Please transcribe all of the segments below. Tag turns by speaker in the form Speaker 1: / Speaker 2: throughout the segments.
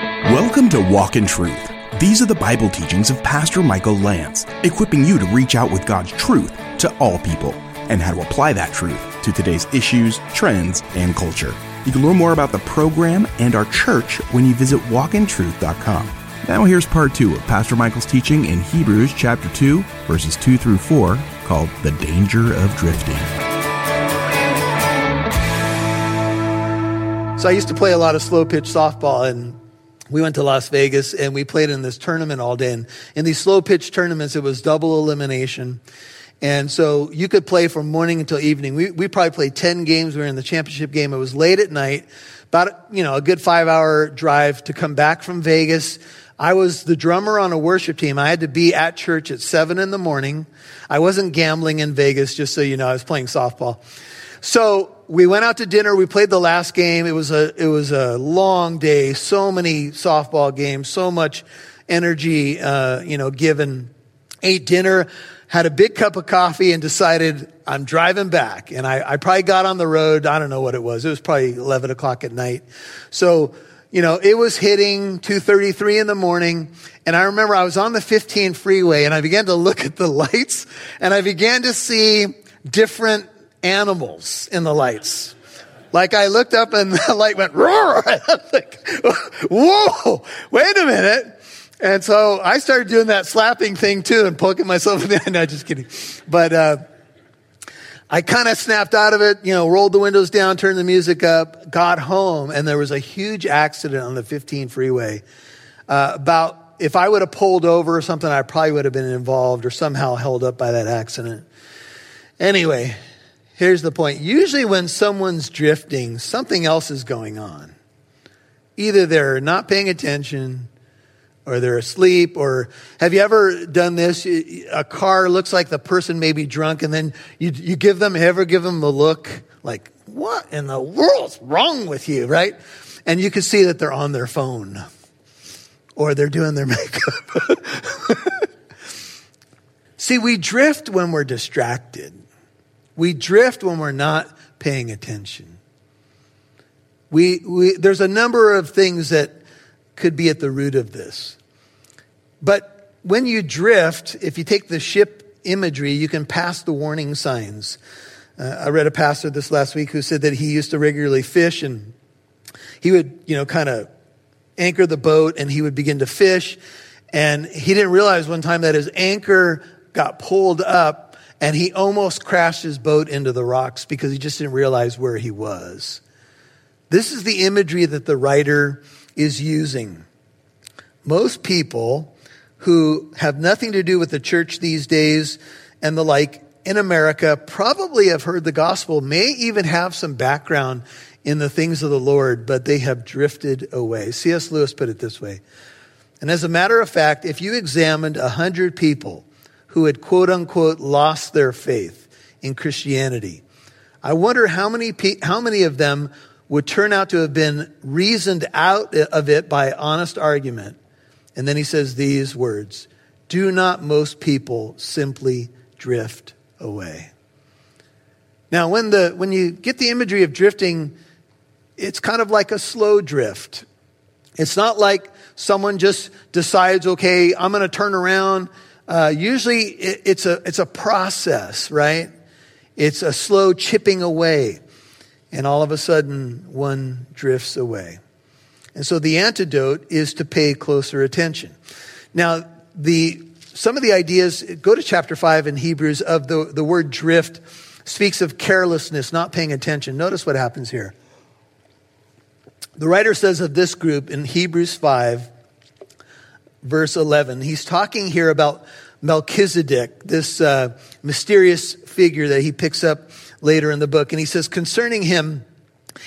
Speaker 1: Welcome to Walk in Truth. These are the Bible teachings of Pastor Michael Lantz, equipping you to reach out with God's truth to all people and how to apply that truth to today's issues, trends, and culture. You can learn more about the program and our church when you visit walkintruth.com. Now here's part 2 of Pastor Michael's teaching in Hebrews chapter 2, verses 2 through 4, called The Danger of Drifting.
Speaker 2: So I used to play a lot of slow pitch softball and we went to Las Vegas and we played in this tournament all day. And in these slow pitch tournaments, it was double elimination. And so you could play from morning until evening. We, we probably played 10 games. We were in the championship game. It was late at night, about, you know, a good five hour drive to come back from Vegas. I was the drummer on a worship team. I had to be at church at seven in the morning. I wasn't gambling in Vegas, just so you know, I was playing softball. So we went out to dinner. We played the last game. It was a, it was a long day. So many softball games, so much energy, uh, you know, given. Ate dinner, had a big cup of coffee and decided I'm driving back. And I, I probably got on the road. I don't know what it was. It was probably 11 o'clock at night. So, you know, it was hitting 2.33 in the morning. And I remember I was on the 15 freeway and I began to look at the lights and I began to see different animals in the lights. Like I looked up and the light went roar. I was like, whoa, wait a minute. And so I started doing that slapping thing too and poking myself in the eye. No, just kidding. But, uh, I kind of snapped out of it, you know, rolled the windows down, turned the music up, got home, and there was a huge accident on the 15 freeway. Uh, about, if I would have pulled over or something, I probably would have been involved or somehow held up by that accident. Anyway, Here's the point. Usually when someone's drifting, something else is going on. Either they're not paying attention or they're asleep or have you ever done this? A car looks like the person may be drunk and then you, you give them, ever give them the look like, what in the world's wrong with you, right? And you can see that they're on their phone or they're doing their makeup. see, we drift when we're distracted. We drift when we're not paying attention. We, we, there's a number of things that could be at the root of this. But when you drift, if you take the ship imagery, you can pass the warning signs. Uh, I read a pastor this last week who said that he used to regularly fish and he would, you know, kind of anchor the boat and he would begin to fish. And he didn't realize one time that his anchor got pulled up and he almost crashed his boat into the rocks because he just didn't realize where he was. This is the imagery that the writer is using. Most people who have nothing to do with the church these days and the like in America probably have heard the gospel, may even have some background in the things of the Lord, but they have drifted away. C.S. Lewis put it this way. And as a matter of fact, if you examined a hundred people who had quote unquote lost their faith in Christianity. I wonder how many, how many of them would turn out to have been reasoned out of it by honest argument. And then he says these words Do not most people simply drift away? Now, when, the, when you get the imagery of drifting, it's kind of like a slow drift. It's not like someone just decides, okay, I'm going to turn around uh, usually it, it's, a, it's a process, right? It's a slow chipping away. And all of a sudden, one drifts away. And so the antidote is to pay closer attention. Now, the, some of the ideas, go to chapter 5 in Hebrews of the, the word drift speaks of carelessness, not paying attention. Notice what happens here. The writer says of this group in Hebrews 5, verse 11. He's talking here about Melchizedek, this uh, mysterious figure that he picks up later in the book. And he says, concerning him,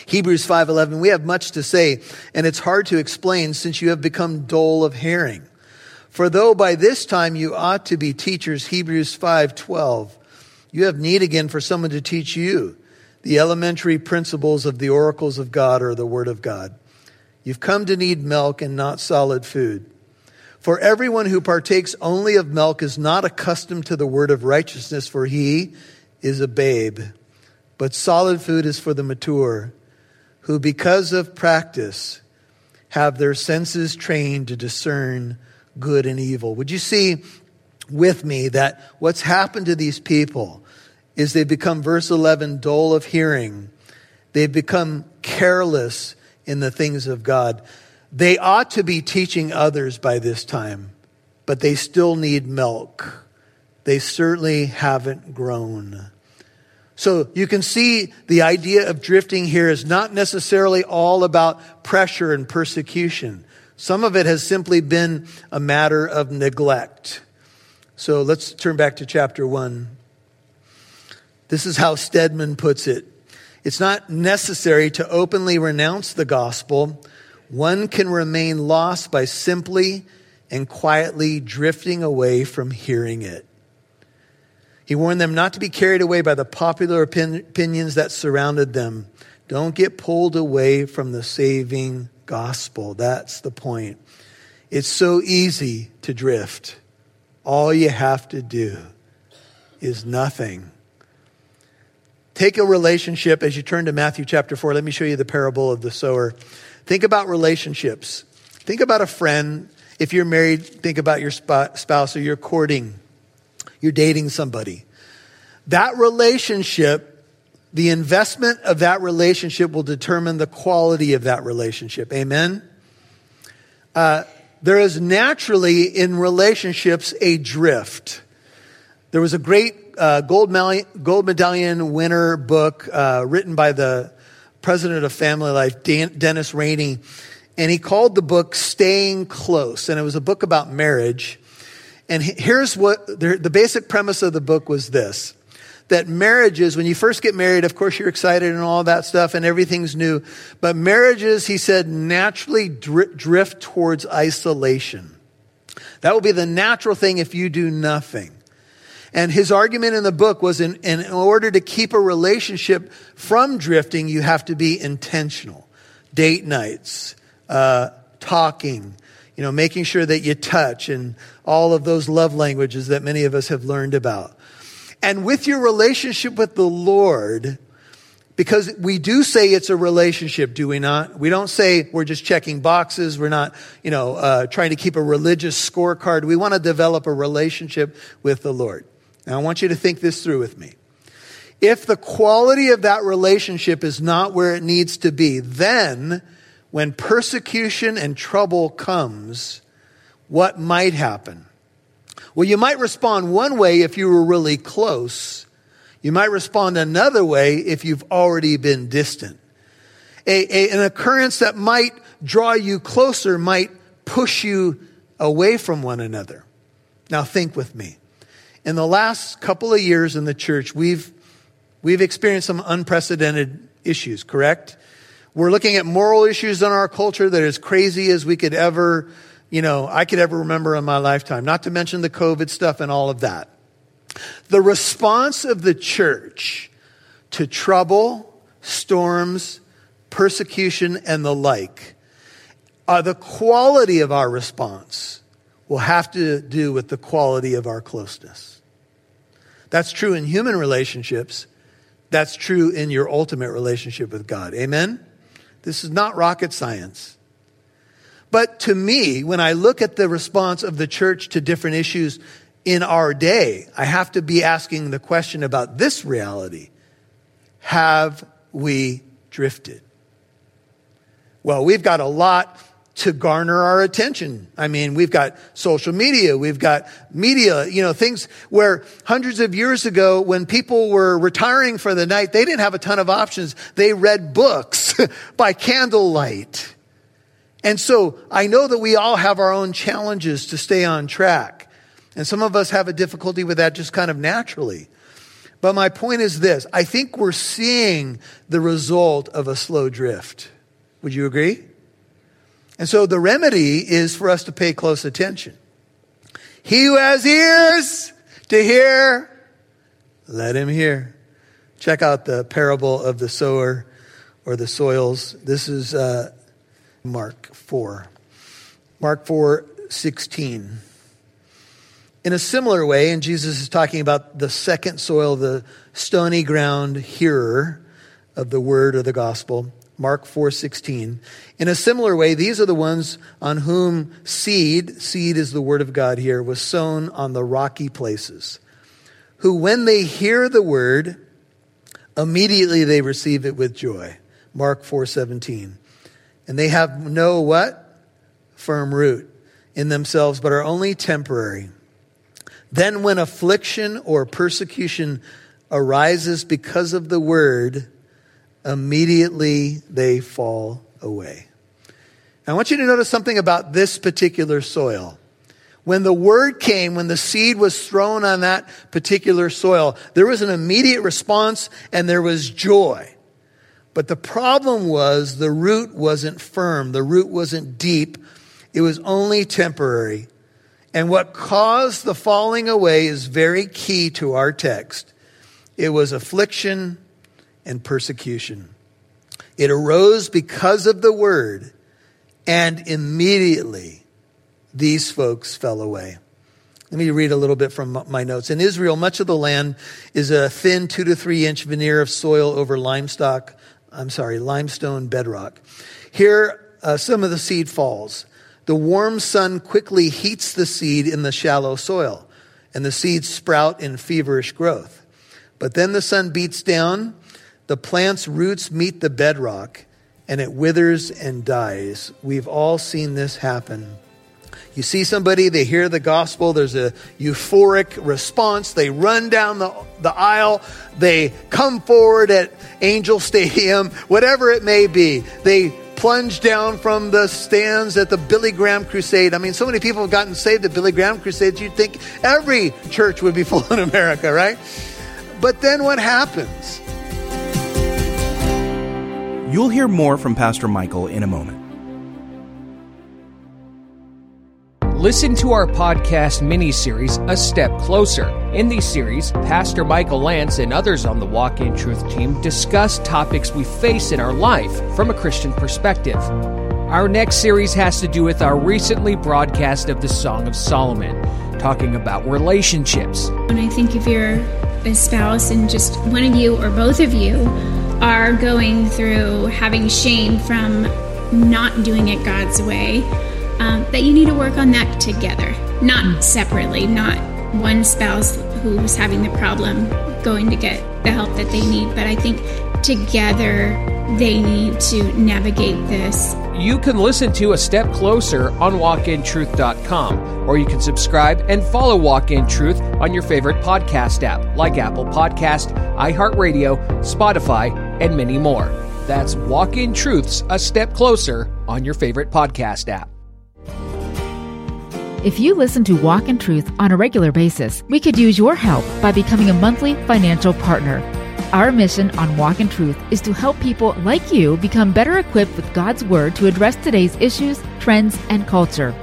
Speaker 2: Hebrews 5:11 we have much to say and it's hard to explain since you have become dull of hearing for though by this time you ought to be teachers Hebrews 5:12 you have need again for someone to teach you the elementary principles of the oracles of God or the word of God you've come to need milk and not solid food for everyone who partakes only of milk is not accustomed to the word of righteousness, for he is a babe. But solid food is for the mature, who because of practice have their senses trained to discern good and evil. Would you see with me that what's happened to these people is they've become, verse 11, dull of hearing. They've become careless in the things of God. They ought to be teaching others by this time, but they still need milk. They certainly haven't grown. So you can see the idea of drifting here is not necessarily all about pressure and persecution. Some of it has simply been a matter of neglect. So let's turn back to chapter 1. This is how Stedman puts it. It's not necessary to openly renounce the gospel. One can remain lost by simply and quietly drifting away from hearing it. He warned them not to be carried away by the popular opinions that surrounded them. Don't get pulled away from the saving gospel. That's the point. It's so easy to drift. All you have to do is nothing. Take a relationship as you turn to Matthew chapter 4. Let me show you the parable of the sower. Think about relationships. Think about a friend. If you're married, think about your spouse or you're courting, you're dating somebody. That relationship, the investment of that relationship will determine the quality of that relationship. Amen? Uh, there is naturally in relationships a drift. There was a great uh, gold, medallion, gold, medallion winner book uh, written by the president of Family Life, Dan, Dennis Rainey, and he called the book Staying Close. And it was a book about marriage. And here's what the, the basic premise of the book was this that marriages, when you first get married, of course, you're excited and all that stuff and everything's new. But marriages, he said, naturally drift towards isolation. That will be the natural thing if you do nothing. And his argument in the book was in, in order to keep a relationship from drifting, you have to be intentional. Date nights, uh, talking, you know, making sure that you touch and all of those love languages that many of us have learned about. And with your relationship with the Lord, because we do say it's a relationship, do we not? We don't say we're just checking boxes. We're not, you know, uh, trying to keep a religious scorecard. We want to develop a relationship with the Lord. Now, I want you to think this through with me. If the quality of that relationship is not where it needs to be, then when persecution and trouble comes, what might happen? Well, you might respond one way if you were really close. You might respond another way if you've already been distant. A, a, an occurrence that might draw you closer might push you away from one another. Now, think with me. In the last couple of years in the church, we've, we've experienced some unprecedented issues, correct? We're looking at moral issues in our culture that are as crazy as we could ever you know, I could ever remember in my lifetime, not to mention the COVID stuff and all of that. The response of the church to trouble, storms, persecution, and the like, uh, the quality of our response will have to do with the quality of our closeness. That's true in human relationships. That's true in your ultimate relationship with God. Amen? This is not rocket science. But to me, when I look at the response of the church to different issues in our day, I have to be asking the question about this reality. Have we drifted? Well, we've got a lot to garner our attention. I mean, we've got social media, we've got media, you know, things where hundreds of years ago, when people were retiring for the night, they didn't have a ton of options. They read books by candlelight. And so I know that we all have our own challenges to stay on track. And some of us have a difficulty with that just kind of naturally. But my point is this I think we're seeing the result of a slow drift. Would you agree? And so the remedy is for us to pay close attention. He who has ears to hear, let him hear. Check out the parable of the sower or the soils. This is uh, Mark 4. Mark 4 16. In a similar way, and Jesus is talking about the second soil, the stony ground hearer of the word or the gospel. Mark 4:16. In a similar way, these are the ones on whom seed, seed is the word of God here, was sown on the rocky places. Who when they hear the word, immediately they receive it with joy. Mark 4:17. And they have no what? Firm root in themselves, but are only temporary. Then when affliction or persecution arises because of the word, immediately they fall away. Now, I want you to notice something about this particular soil. When the word came, when the seed was thrown on that particular soil, there was an immediate response and there was joy. But the problem was the root wasn't firm, the root wasn't deep, it was only temporary. And what caused the falling away is very key to our text. It was affliction and persecution. It arose because of the word, and immediately these folks fell away. Let me read a little bit from my notes. In Israel, much of the land is a thin two to three inch veneer of soil over limestone. I'm sorry, limestone bedrock. Here, uh, some of the seed falls. The warm sun quickly heats the seed in the shallow soil, and the seeds sprout in feverish growth. But then the sun beats down, the plant's roots meet the bedrock, and it withers and dies. We've all seen this happen. You see somebody, they hear the gospel, there's a euphoric response. They run down the, the aisle, they come forward at Angel Stadium, whatever it may be. They plunge down from the stands at the Billy Graham Crusade. I mean, so many people have gotten saved at Billy Graham Crusades, you'd think every church would be full in America, right? But then what happens?
Speaker 1: You'll hear more from Pastor Michael in a moment.
Speaker 3: Listen to our podcast mini series, A Step Closer. In these series, Pastor Michael Lantz and others on the Walk in Truth team discuss topics we face in our life from a Christian perspective. Our next series has to do with our recently broadcast of the Song of Solomon, talking about relationships.
Speaker 4: And I think if you're a spouse and just one of you or both of you are going through having shame from not doing it God's way, um, that you need to work on that together, not separately, not one spouse who's having the problem going to get the help that they need, but I think together they need to navigate this.
Speaker 3: You can listen to A Step Closer on walkintruth.com, or you can subscribe and follow Walk in Truth on your favorite podcast app like Apple Podcast, iHeartRadio, Spotify, and many more. That's Walk in Truth's A Step Closer on your favorite podcast app.
Speaker 5: If you listen to Walk in Truth on a regular basis, we could use your help by becoming a monthly financial partner. Our mission on Walk in Truth is to help people like you become better equipped with God's Word to address today's issues, trends, and culture.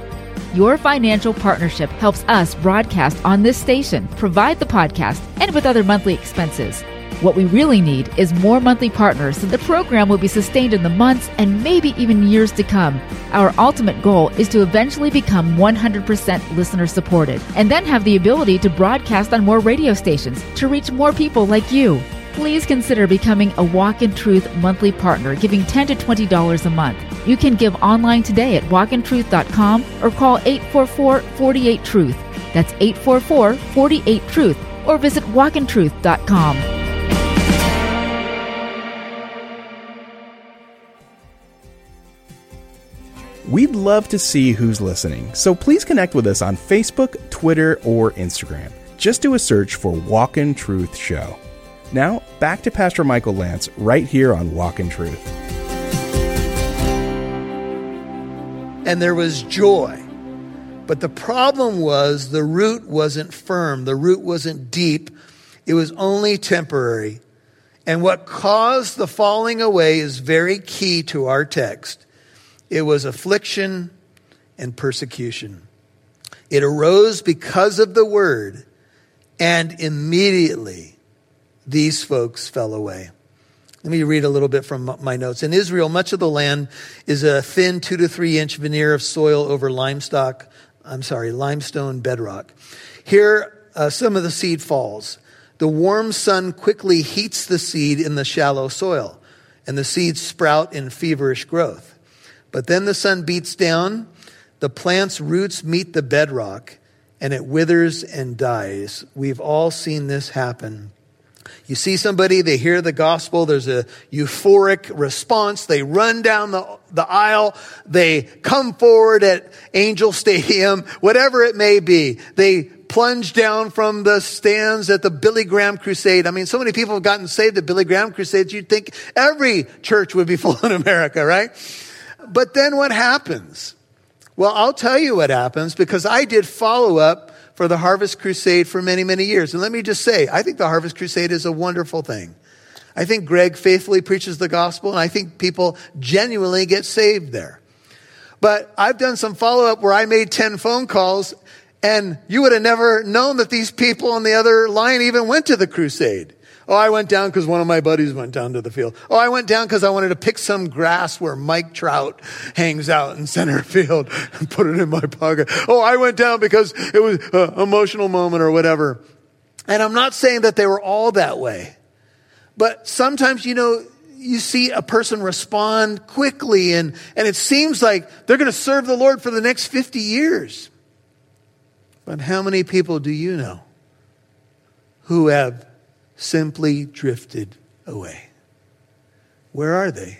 Speaker 5: Your financial partnership helps us broadcast on this station, provide the podcast, and with other monthly expenses. What we really need is more monthly partners so the program will be sustained in the months and maybe even years to come. Our ultimate goal is to eventually become 100% listener supported and then have the ability to broadcast on more radio stations to reach more people like you. Please consider becoming a Walk in Truth monthly partner, giving 10 to $20 a month. You can give online today at walkintruth.com or call 844 48 Truth. That's 844 48 Truth or visit walkintruth.com.
Speaker 1: We'd love to see who's listening, so please connect with us on Facebook, Twitter, or Instagram. Just do a search for Walk in Truth Show. Now, back to Pastor Michael Lantz right here on Walk in Truth.
Speaker 2: And there was joy. But the problem was the root wasn't firm, the root wasn't deep, it was only temporary. And what caused the falling away is very key to our text. It was affliction and persecution. It arose because of the word, and immediately these folks fell away. Let me read a little bit from my notes. In Israel, much of the land is a thin two to three inch veneer of soil over limestone. I'm sorry, limestone bedrock. Here, uh, some of the seed falls. The warm sun quickly heats the seed in the shallow soil, and the seeds sprout in feverish growth. But then the sun beats down, the plant's roots meet the bedrock, and it withers and dies. We've all seen this happen. You see somebody, they hear the gospel, there's a euphoric response, they run down the, the aisle, they come forward at Angel Stadium, whatever it may be. They plunge down from the stands at the Billy Graham Crusade. I mean, so many people have gotten saved at Billy Graham Crusades, you'd think every church would be full in America, right? But then what happens? Well, I'll tell you what happens because I did follow up for the Harvest Crusade for many, many years. And let me just say, I think the Harvest Crusade is a wonderful thing. I think Greg faithfully preaches the gospel, and I think people genuinely get saved there. But I've done some follow up where I made 10 phone calls, and you would have never known that these people on the other line even went to the crusade. Oh, I went down because one of my buddies went down to the field. Oh, I went down because I wanted to pick some grass where Mike Trout hangs out in center field and put it in my pocket. Oh, I went down because it was an emotional moment or whatever. And I'm not saying that they were all that way. But sometimes, you know, you see a person respond quickly and, and it seems like they're going to serve the Lord for the next 50 years. But how many people do you know who have simply drifted away. Where are they?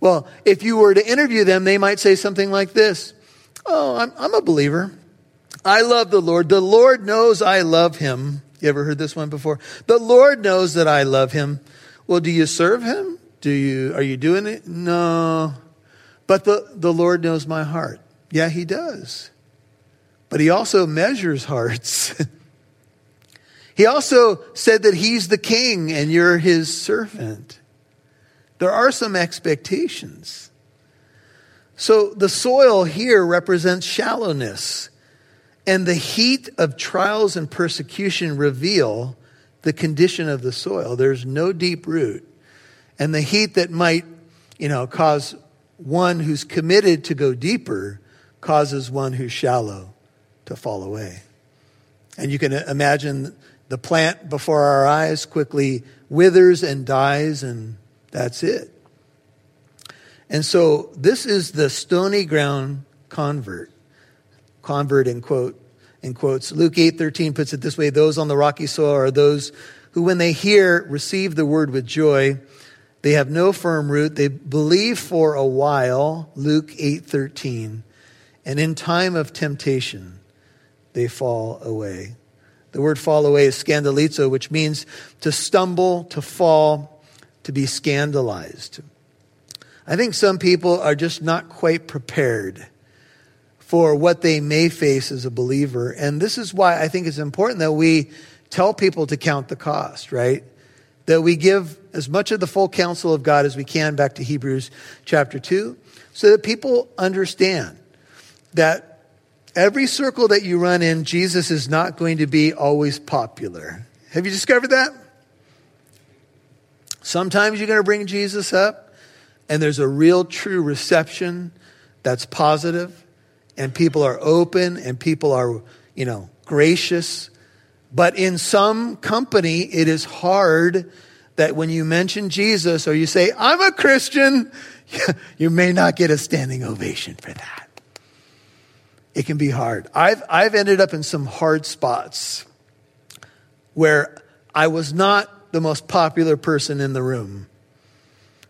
Speaker 2: Well, if you were to interview them, they might say something like this Oh, I'm, I'm a believer. I love the Lord. The Lord knows I love him. You ever heard this one before? The Lord knows that I love him. Well, do you serve him? Do you, are you doing it? No. But the, the Lord knows my heart. Yeah, he does. But he also measures hearts. He also said that he's the king and you're his servant. There are some expectations. So the soil here represents shallowness, and the heat of trials and persecution reveal the condition of the soil. There's no deep root. And the heat that might, you know, cause one who's committed to go deeper causes one who's shallow to fall away. And you can imagine the plant before our eyes quickly withers and dies, and that's it. And so this is the stony ground convert. Convert in quote in quotes. Luke 8:13 puts it this way, those on the rocky soil are those who when they hear receive the word with joy. They have no firm root. They believe for a while, Luke 8:13. And in time of temptation, they fall away. The word fall away is scandalizo, which means to stumble, to fall, to be scandalized. I think some people are just not quite prepared for what they may face as a believer. And this is why I think it's important that we tell people to count the cost, right? That we give as much of the full counsel of God as we can back to Hebrews chapter 2, so that people understand that Every circle that you run in, Jesus is not going to be always popular. Have you discovered that? Sometimes you're going to bring Jesus up, and there's a real true reception that's positive, and people are open, and people are, you know, gracious. But in some company, it is hard that when you mention Jesus or you say, I'm a Christian, you may not get a standing ovation for that it can be hard. I've, I've ended up in some hard spots where I was not the most popular person in the room.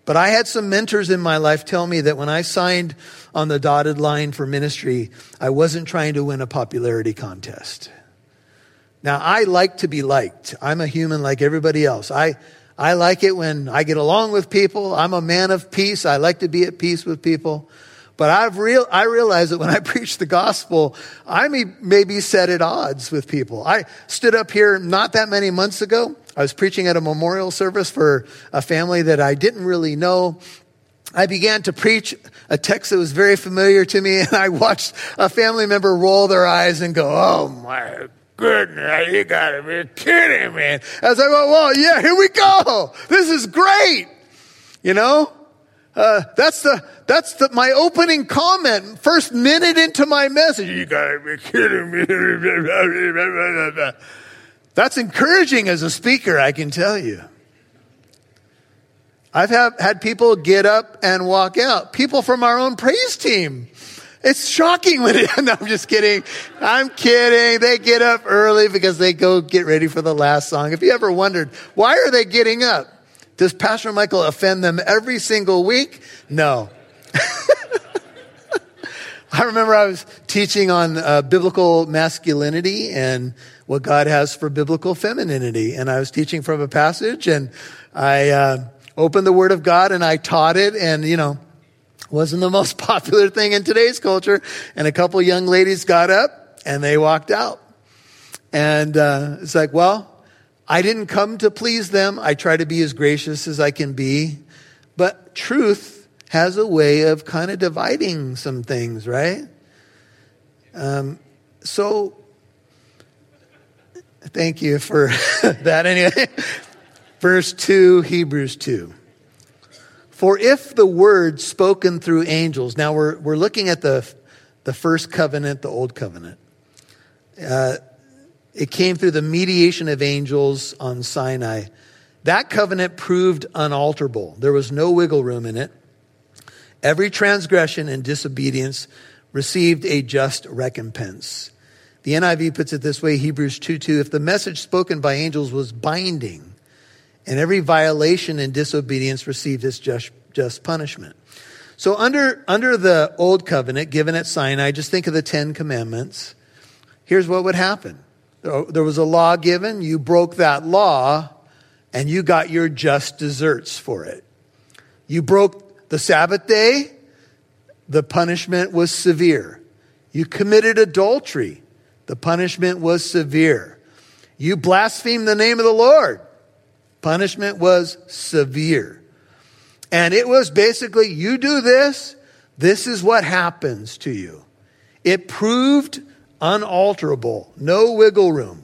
Speaker 2: But I had some mentors in my life tell me that when I signed on the dotted line for ministry, I wasn't trying to win a popularity contest. Now, I like to be liked. I'm a human like everybody else. I, I like it when I get along with people. I'm a man of peace. I like to be at peace with people. But I've real, I realize that when I preach the gospel, I may, be set at odds with people. I stood up here not that many months ago. I was preaching at a memorial service for a family that I didn't really know. I began to preach a text that was very familiar to me, and I watched a family member roll their eyes and go, Oh my goodness, you gotta be kidding me. As I go, Well, yeah, here we go. This is great. You know? Uh, that's the that's the, my opening comment. First minute into my message, you gotta be kidding me. That's encouraging as a speaker, I can tell you. I've have, had people get up and walk out. People from our own praise team. It's shocking when it, no, I'm just kidding. I'm kidding. They get up early because they go get ready for the last song. If you ever wondered, why are they getting up? Does Pastor Michael offend them every single week? No. I remember I was teaching on uh, biblical masculinity and what God has for biblical femininity. And I was teaching from a passage and I uh, opened the Word of God and I taught it. And, you know, wasn't the most popular thing in today's culture. And a couple young ladies got up and they walked out. And uh, it's like, well, I didn't come to please them. I try to be as gracious as I can be. But truth has a way of kind of dividing some things, right? Um, so, thank you for that anyway. Verse 2, Hebrews 2. For if the word spoken through angels, now we're, we're looking at the, the first covenant, the old covenant. Uh, it came through the mediation of angels on Sinai. That covenant proved unalterable. There was no wiggle room in it. Every transgression and disobedience received a just recompense. The NIV puts it this way Hebrews 2 2. If the message spoken by angels was binding, and every violation and disobedience received its just, just punishment. So under, under the old covenant given at Sinai, just think of the Ten Commandments. Here's what would happen. There was a law given, you broke that law, and you got your just deserts for it. You broke the Sabbath day, the punishment was severe. You committed adultery, the punishment was severe. You blasphemed the name of the Lord, Punishment was severe. And it was basically, you do this, this is what happens to you. It proved unalterable, no wiggle room.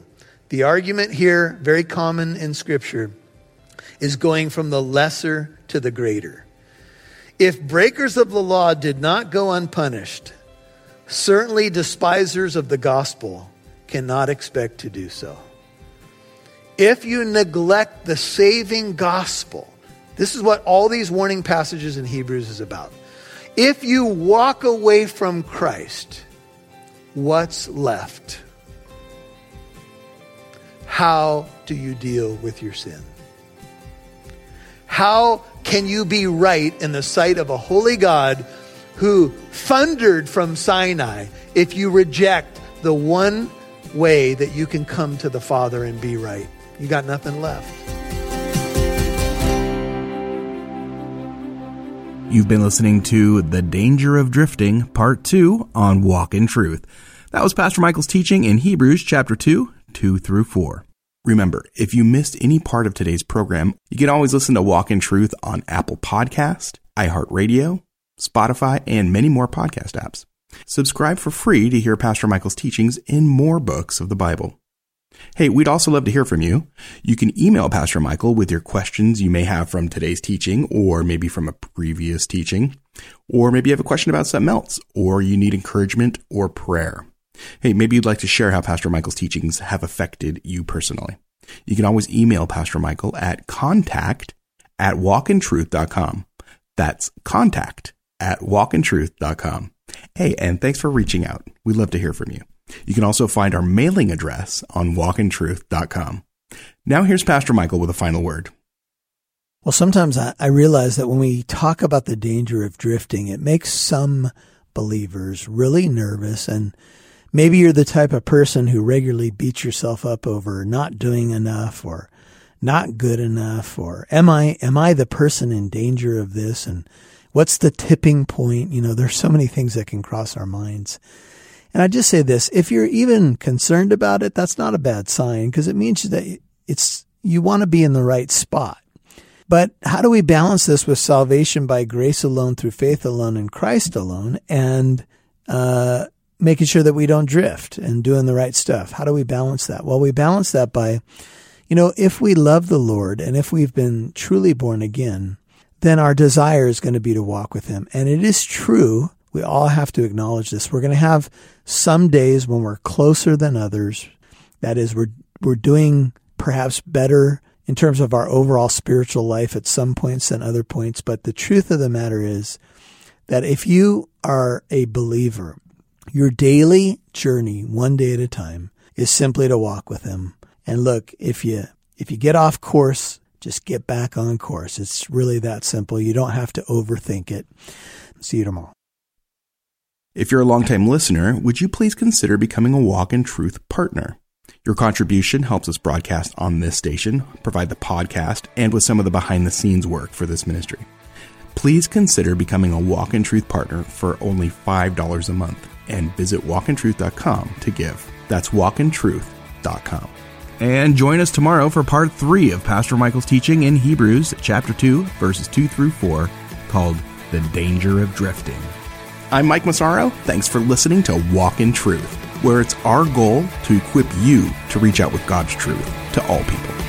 Speaker 2: The argument here, very common in Scripture, is going from the lesser to the greater. If breakers of the law did not go unpunished, certainly despisers of the gospel cannot expect to do so. If you neglect the saving gospel, this is what all these warning passages in Hebrews is about. If you walk away from Christ, what's left? How do you deal with your sin? How can you be right in the sight of a holy God who thundered from Sinai if you reject the one way that you can come to the Father and be right? you got nothing left.
Speaker 1: You've been listening to The Danger of Drifting, Part 2 on Walk in Truth. That was Pastor Michael's teaching in Hebrews chapter 2, 2 through 4. Remember, if you missed any part of today's program, you can always listen to Walk in Truth on Apple Podcast, iHeartRadio, Spotify, and many more podcast apps. Subscribe for free to hear Pastor Michael's teachings in more books of the Bible. Hey, we'd also love to hear from you. You can email Pastor Michael with your questions you may have from today's teaching or maybe from a previous teaching, or maybe you have a question about something else, or you need encouragement or prayer. Hey, maybe you'd like to share how Pastor Michael's teachings have affected you personally. You can always email Pastor Michael at contact at walkintruth.com. That's contact at walkintruth.com. Hey, and thanks for reaching out. We'd love to hear from you. You can also find our mailing address on walkintruth.com. Now here's Pastor Michael with a final word.
Speaker 2: Well, sometimes I, I realize that when we talk about the danger of drifting, it makes some believers really nervous and maybe you're the type of person who regularly beats yourself up over not doing enough or not good enough or am I am I the person in danger of this and what's the tipping point? You know, there's so many things that can cross our minds. And I just say this, if you're even concerned about it, that's not a bad sign because it means that it's, you want to be in the right spot. But how do we balance this with salvation by grace alone, through faith alone, in Christ alone, and uh, making sure that we don't drift and doing the right stuff? How do we balance that? Well, we balance that by, you know, if we love the Lord and if we've been truly born again, then our desire is going to be to walk with Him. And it is true we all have to acknowledge this. We're going to have some days when we're closer than others. That is, we're, we're doing perhaps better in terms of our overall spiritual life at some points than other points. But the truth of the matter is that if you are a believer, your daily journey, one day at a time, is simply to walk with Him. And look, if you if you get off course, just get back on course. It's really that simple. You don't have to overthink it. See you tomorrow.
Speaker 1: If you're a longtime listener, would you please consider becoming a Walk in Truth partner? Your contribution helps us broadcast on this station, provide the podcast, and with some of the behind the scenes work for this ministry. Please consider becoming a Walk in Truth partner for only $5 a month and visit walkintruth.com to give. That's walkintruth.com. And join us tomorrow for part three of Pastor Michael's teaching in Hebrews chapter 2, verses 2 through 4, called The Danger of Drifting. I'm Mike Massaro. Thanks for listening to Walk in Truth, where it's our goal to equip you to reach out with God's truth to all people.